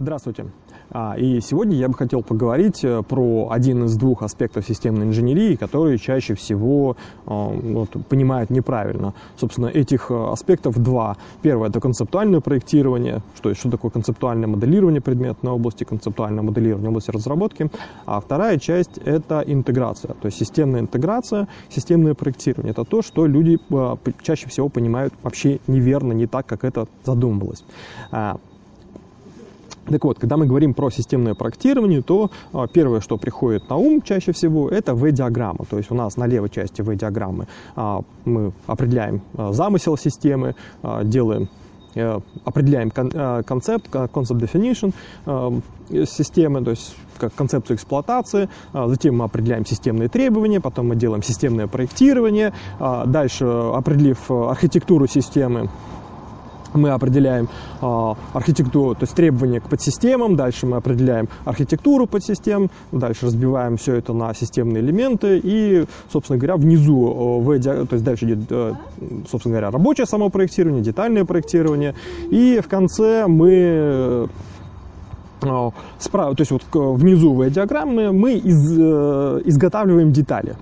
Здравствуйте. А, и сегодня я бы хотел поговорить э, про один из двух аспектов системной инженерии, которые чаще всего а, вот, понимают неправильно. Собственно, этих э, аспектов два. Первое – это концептуальное проектирование, что, есть, что такое концептуальное моделирование предметной области, концептуальное моделирование области разработки. А вторая часть – это интеграция, то есть системная интеграция, системное проектирование. Это то, что люди э, чаще всего понимают вообще неверно, не так, как это задумывалось. Так вот, когда мы говорим про системное проектирование, то а, первое, что приходит на ум чаще всего, это V-диаграмма. То есть у нас на левой части V-диаграммы а, мы определяем а, замысел системы, делаем э, определяем э, концепт, concept definition э, системы, то есть как концепцию эксплуатации, затем мы определяем системные требования, потом мы делаем системное проектирование, дальше определив архитектуру системы, мы определяем э, архитектуру, то есть требования к подсистемам, дальше мы определяем архитектуру подсистем, дальше разбиваем все это на системные элементы и, собственно говоря, внизу, в, то есть дальше идет, э, собственно говоря, рабочее само проектирование, детальное проектирование, и в конце мы э, справа, то есть вот внизу в диаграммы мы из, э, изготавливаем детали.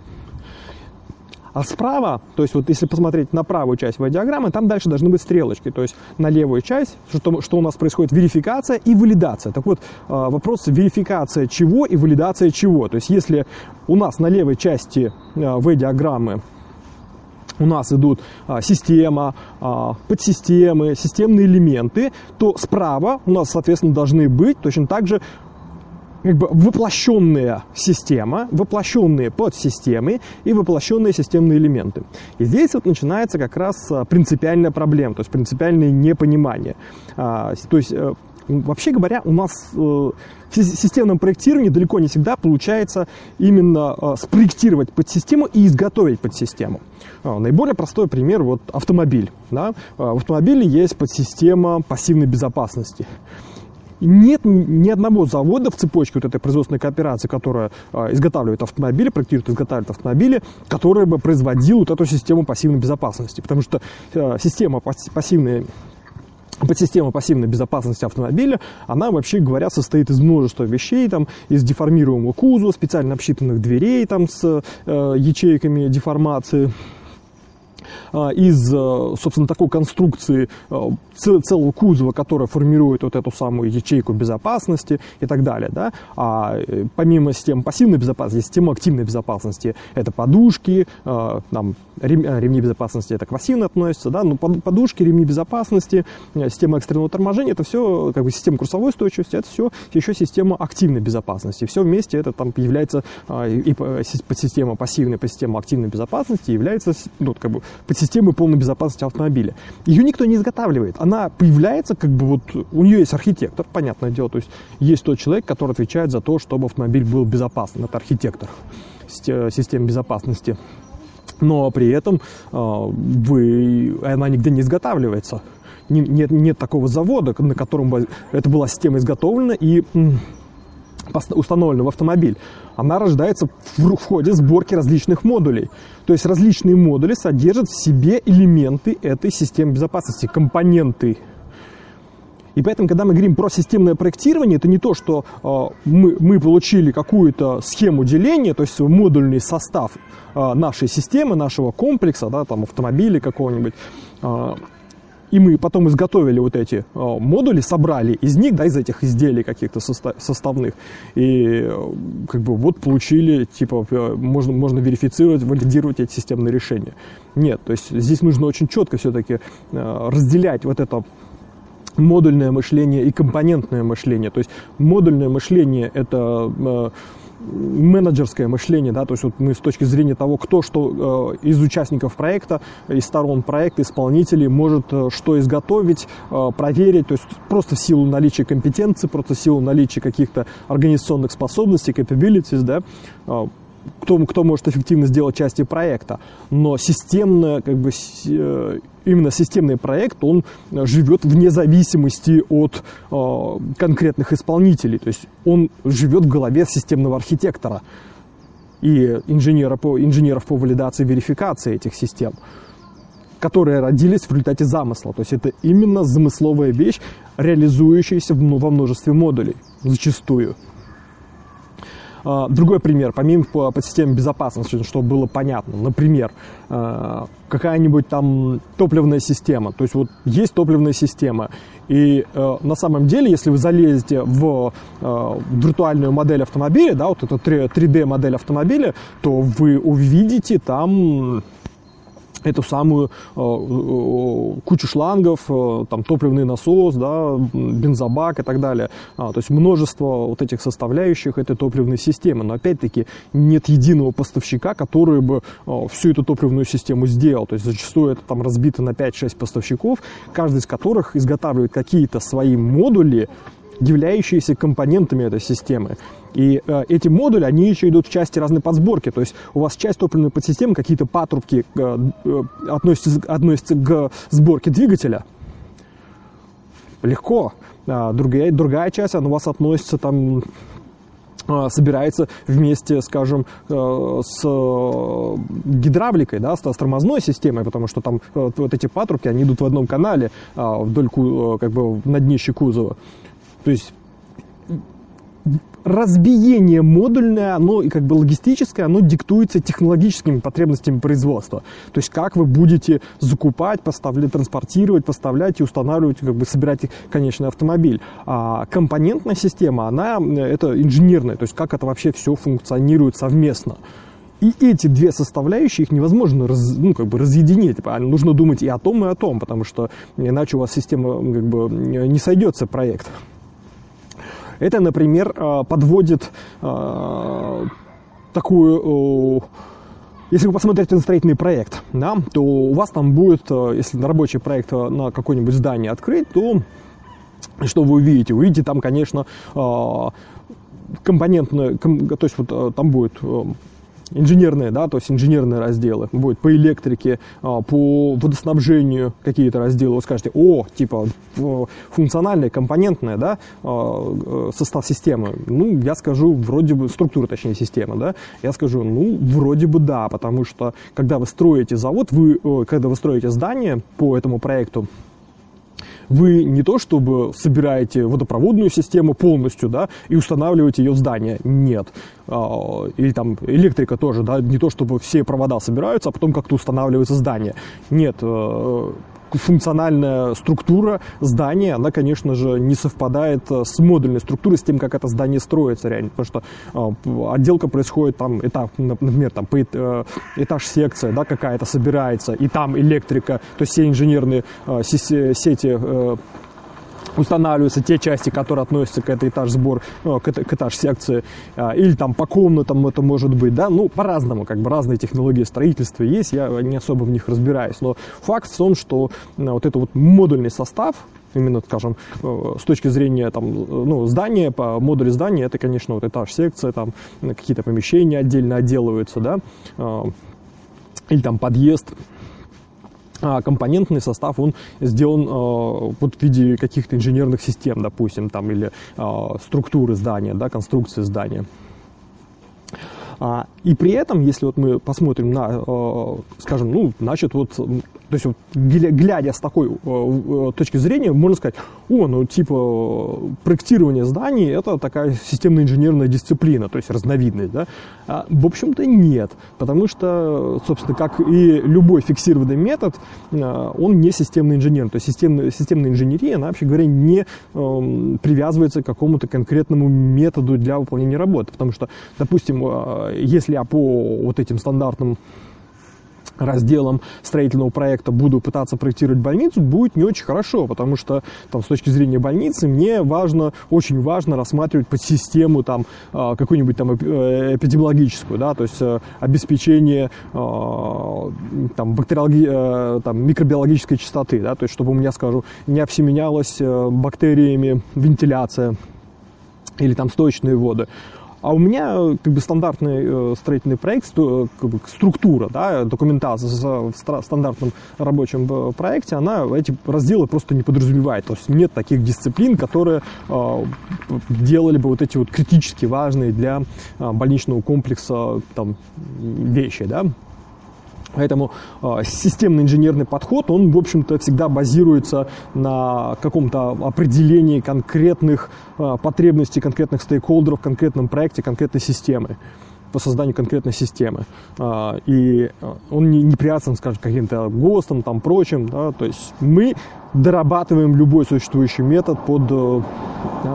А справа, то есть вот если посмотреть на правую часть диаграммы, там дальше должны быть стрелочки. То есть на левую часть, что, что у нас происходит верификация и валидация. Так вот, а, вопрос верификация чего и валидация чего. То есть если у нас на левой части а, V-диаграммы у нас идут а, система, а, подсистемы, системные элементы, то справа у нас, соответственно, должны быть точно так же как бы воплощенная система, воплощенные подсистемы и воплощенные системные элементы. И здесь вот начинается как раз а, принципиальная проблема, то есть принципиальное непонимание. А, то есть, э, вообще говоря, у нас э, в системном проектировании далеко не всегда получается именно а, спроектировать подсистему и изготовить подсистему. Наиболее простой пример вот автомобиль. Да? В автомобиле есть подсистема пассивной безопасности нет ни одного завода в цепочке вот этой производственной кооперации, которая э, изготавливает автомобили, проектирует, изготавливает автомобили, которая бы производила вот эту систему пассивной безопасности. Потому что э, система пассивной подсистема пассивной безопасности автомобиля, она, вообще говоря, состоит из множества вещей, там, из деформируемого кузова, специально обсчитанных дверей там, с э, ячейками деформации, а, из, э, собственно, такой конструкции э, целого кузова, которая формирует вот эту самую ячейку безопасности и так далее. Да? А э, помимо системы пассивной безопасности, система активной безопасности – это подушки, там, ремни безопасности – это к пассивно относится, да? но подушки, ремни безопасности, система экстренного торможения – это все, как бы система курсовой устойчивости, это все еще система активной безопасности. Все вместе это там является и подсистема пассивной, подсистема активной безопасности является ну, как бы подсистемы полной безопасности автомобиля. Ее никто не изготавливает. Она появляется, как бы вот у нее есть архитектор, понятное дело. То есть есть тот человек, который отвечает за то, чтобы автомобиль был безопасным. Это архитектор системы безопасности. Но при этом э, вы, она нигде не изготавливается. Нет, нет такого завода, на котором бы эта была система изготовлена и установлена в автомобиль, она рождается в, в ходе сборки различных модулей. То есть различные модули содержат в себе элементы этой системы безопасности, компоненты. И поэтому, когда мы говорим про системное проектирование, это не то, что э, мы, мы получили какую-то схему деления, то есть модульный состав э, нашей системы, нашего комплекса, да, там автомобиля какого-нибудь, э, и мы потом изготовили вот эти э, модули, собрали из них, да, из этих изделий каких-то составных, и э, как бы вот получили, типа, э, можно, можно верифицировать, валидировать эти системные решения. Нет, то есть здесь нужно очень четко все-таки разделять вот это модульное мышление и компонентное мышление. То есть модульное мышление – это менеджерское мышление, да, то есть вот мы с точки зрения того, кто что э, из участников проекта, из сторон проекта, исполнителей может э, что изготовить, э, проверить, то есть просто в силу наличия компетенции, просто в силу наличия каких-то организационных способностей, capabilities, да, э, кто, кто может эффективно сделать части проекта. Но системно, как бы, э, именно системный проект, он живет вне зависимости от э, конкретных исполнителей. То есть он живет в голове системного архитектора и инженера по, инженеров по валидации и верификации этих систем. которые родились в результате замысла. То есть это именно замысловая вещь, реализующаяся во множестве модулей, зачастую. А, другой пример, помимо по, по системе безопасности, чтобы было понятно. Например, а, какая-нибудь там топливная система. То есть вот есть топливная система. И э, на самом деле, если вы залезете в э, виртуальную модель автомобиля, да, вот эту 3D модель автомобиля, то вы увидите там эту самую э, э, кучу шлангов, э, там топливный насос, да, бензобак и так далее. А, то есть множество вот этих составляющих этой топливной системы. Но опять-таки нет единого поставщика, который бы всю эту топливную систему сделал. То есть зачастую это там разбито на 5-6 поставщиков, каждый из которых изготавливает какие-то свои модули, являющиеся компонентами этой системы. И э, эти модули, они еще идут в части разной подсборки. То есть у вас часть топливной подсистемы, какие-то патрубки э, э, относятся, относятся к сборке двигателя. Легко. А другая, другая часть, она у вас относится там э, собирается вместе, скажем, э, с гидравликой, да, с тормозной системой, потому что там э, вот эти патрубки, они идут в одном канале а, вдоль, как бы, на днище кузова. То есть разбиение модульное, оно и как бы логистическое, оно диктуется технологическими потребностями производства. То есть как вы будете закупать, поставлять, транспортировать, поставлять и устанавливать, как бы собирать конечный автомобиль. А компонентная система, она это инженерная, то есть как это вообще все функционирует совместно. И эти две составляющие, их невозможно раз, ну, как бы разъединить. Типа, нужно думать и о том, и о том, потому что иначе у вас система как бы, не сойдется проект. Это, например, э, подводит э, такую если вы посмотрите на строительный проект, да, то у вас там будет, э, если на рабочий проект на какое-нибудь здание открыть, то что вы увидите? Увидите там, конечно, компонентное, то есть вот там будет инженерные, да, то есть инженерные разделы, будет по электрике, а, по водоснабжению какие-то разделы, вы скажете, о, типа функциональная, компонентная, да, а, э, состав системы. Ну, я скажу, вроде бы, структура, точнее, системы, да, я скажу, ну, вроде бы да, потому что, когда вы строите завод, вы, э, когда вы строите здание по этому проекту, вы не то чтобы собираете водопроводную систему полностью, да, и устанавливаете ее в здание. Нет. А, или там электрика тоже, да, не то чтобы все провода собираются, а потом как-то устанавливается здание. Нет, э, функциональная структура здания, она, конечно же, не совпадает э, с модульной структурой, с тем, как это здание строится реально. Потому что э, отделка происходит там, этап, например, там, э, этаж-секция да, какая-то собирается, и там электрика, то есть все инженерные сети устанавливаются те части, которые относятся к этой этаж сбор, ну, к, к этаж секции, а, или там по комнатам это может быть, да, ну, по-разному, как бы разные технологии строительства есть, я не особо в них разбираюсь, но факт в том, что вот это вот модульный состав, именно, скажем, э, с точки зрения там, ну, здания, по модули здания, это, конечно, вот этаж секция, там какие-то помещения отдельно отделываются, да, или там подъезд, компонентный состав, он сделан э, вот в виде каких-то инженерных систем, допустим, там, или э, структуры здания, да, конструкции здания. И при этом, если вот мы посмотрим на, э, скажем, ну, значит, вот то есть, вот, глядя с такой э, э, точки зрения, можно сказать, о, ну, типа, проектирование зданий – это такая системно-инженерная дисциплина, то есть разновидность, да? А, в общем-то, нет, потому что, собственно, как и любой фиксированный метод, он не системный инженер, то есть системная, системная инженерия, она, вообще говоря, не э, привязывается к какому-то конкретному методу для выполнения работы, потому что, допустим, если я по вот этим стандартным разделом строительного проекта буду пытаться проектировать больницу, будет не очень хорошо, потому что там, с точки зрения больницы мне важно, очень важно рассматривать под систему там а, какую-нибудь там э, эпидемиологическую, да, то есть э, обеспечение а, там, бактериологи... Э, там, микробиологической чистоты, да, то есть чтобы у меня, скажу, не обсеменялась бактериями вентиляция или там сточные воды. А у меня э, как бы стандартный э, строительный проект, э, как бы, структура, да, документация в стандартном рабочем проекте, она эти разделы просто не подразумевает. То есть нет таких дисциплин, которые делали бы вот эти вот критически важные для больничного комплекса там, вещи, да. Поэтому э, системный инженерный подход, он, в общем-то, всегда базируется на каком-то определении конкретных э, потребностей конкретных стейкхолдеров конкретном проекте, конкретной системы по созданию конкретной системы. А, и он не, не привязан, скажем, каким-то ГОСТам, там, прочим. Да, то есть мы дорабатываем любой существующий метод под э,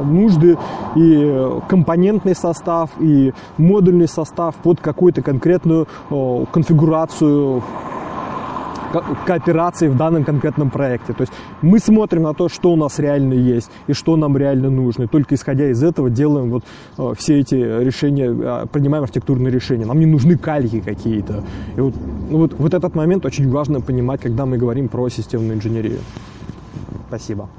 нужды и компонентный состав, и модульный состав под какую-то конкретную конфигурацию кооперации в данном конкретном проекте. То есть мы смотрим на то, что у нас реально есть и что нам реально нужно. И только исходя из этого делаем вот э, все эти решения, э, принимаем архитектурные решения. Нам не нужны кальки какие-то. И вот, ну вот, вот этот момент очень важно понимать, когда мы говорим про системную инженерию. Спасибо.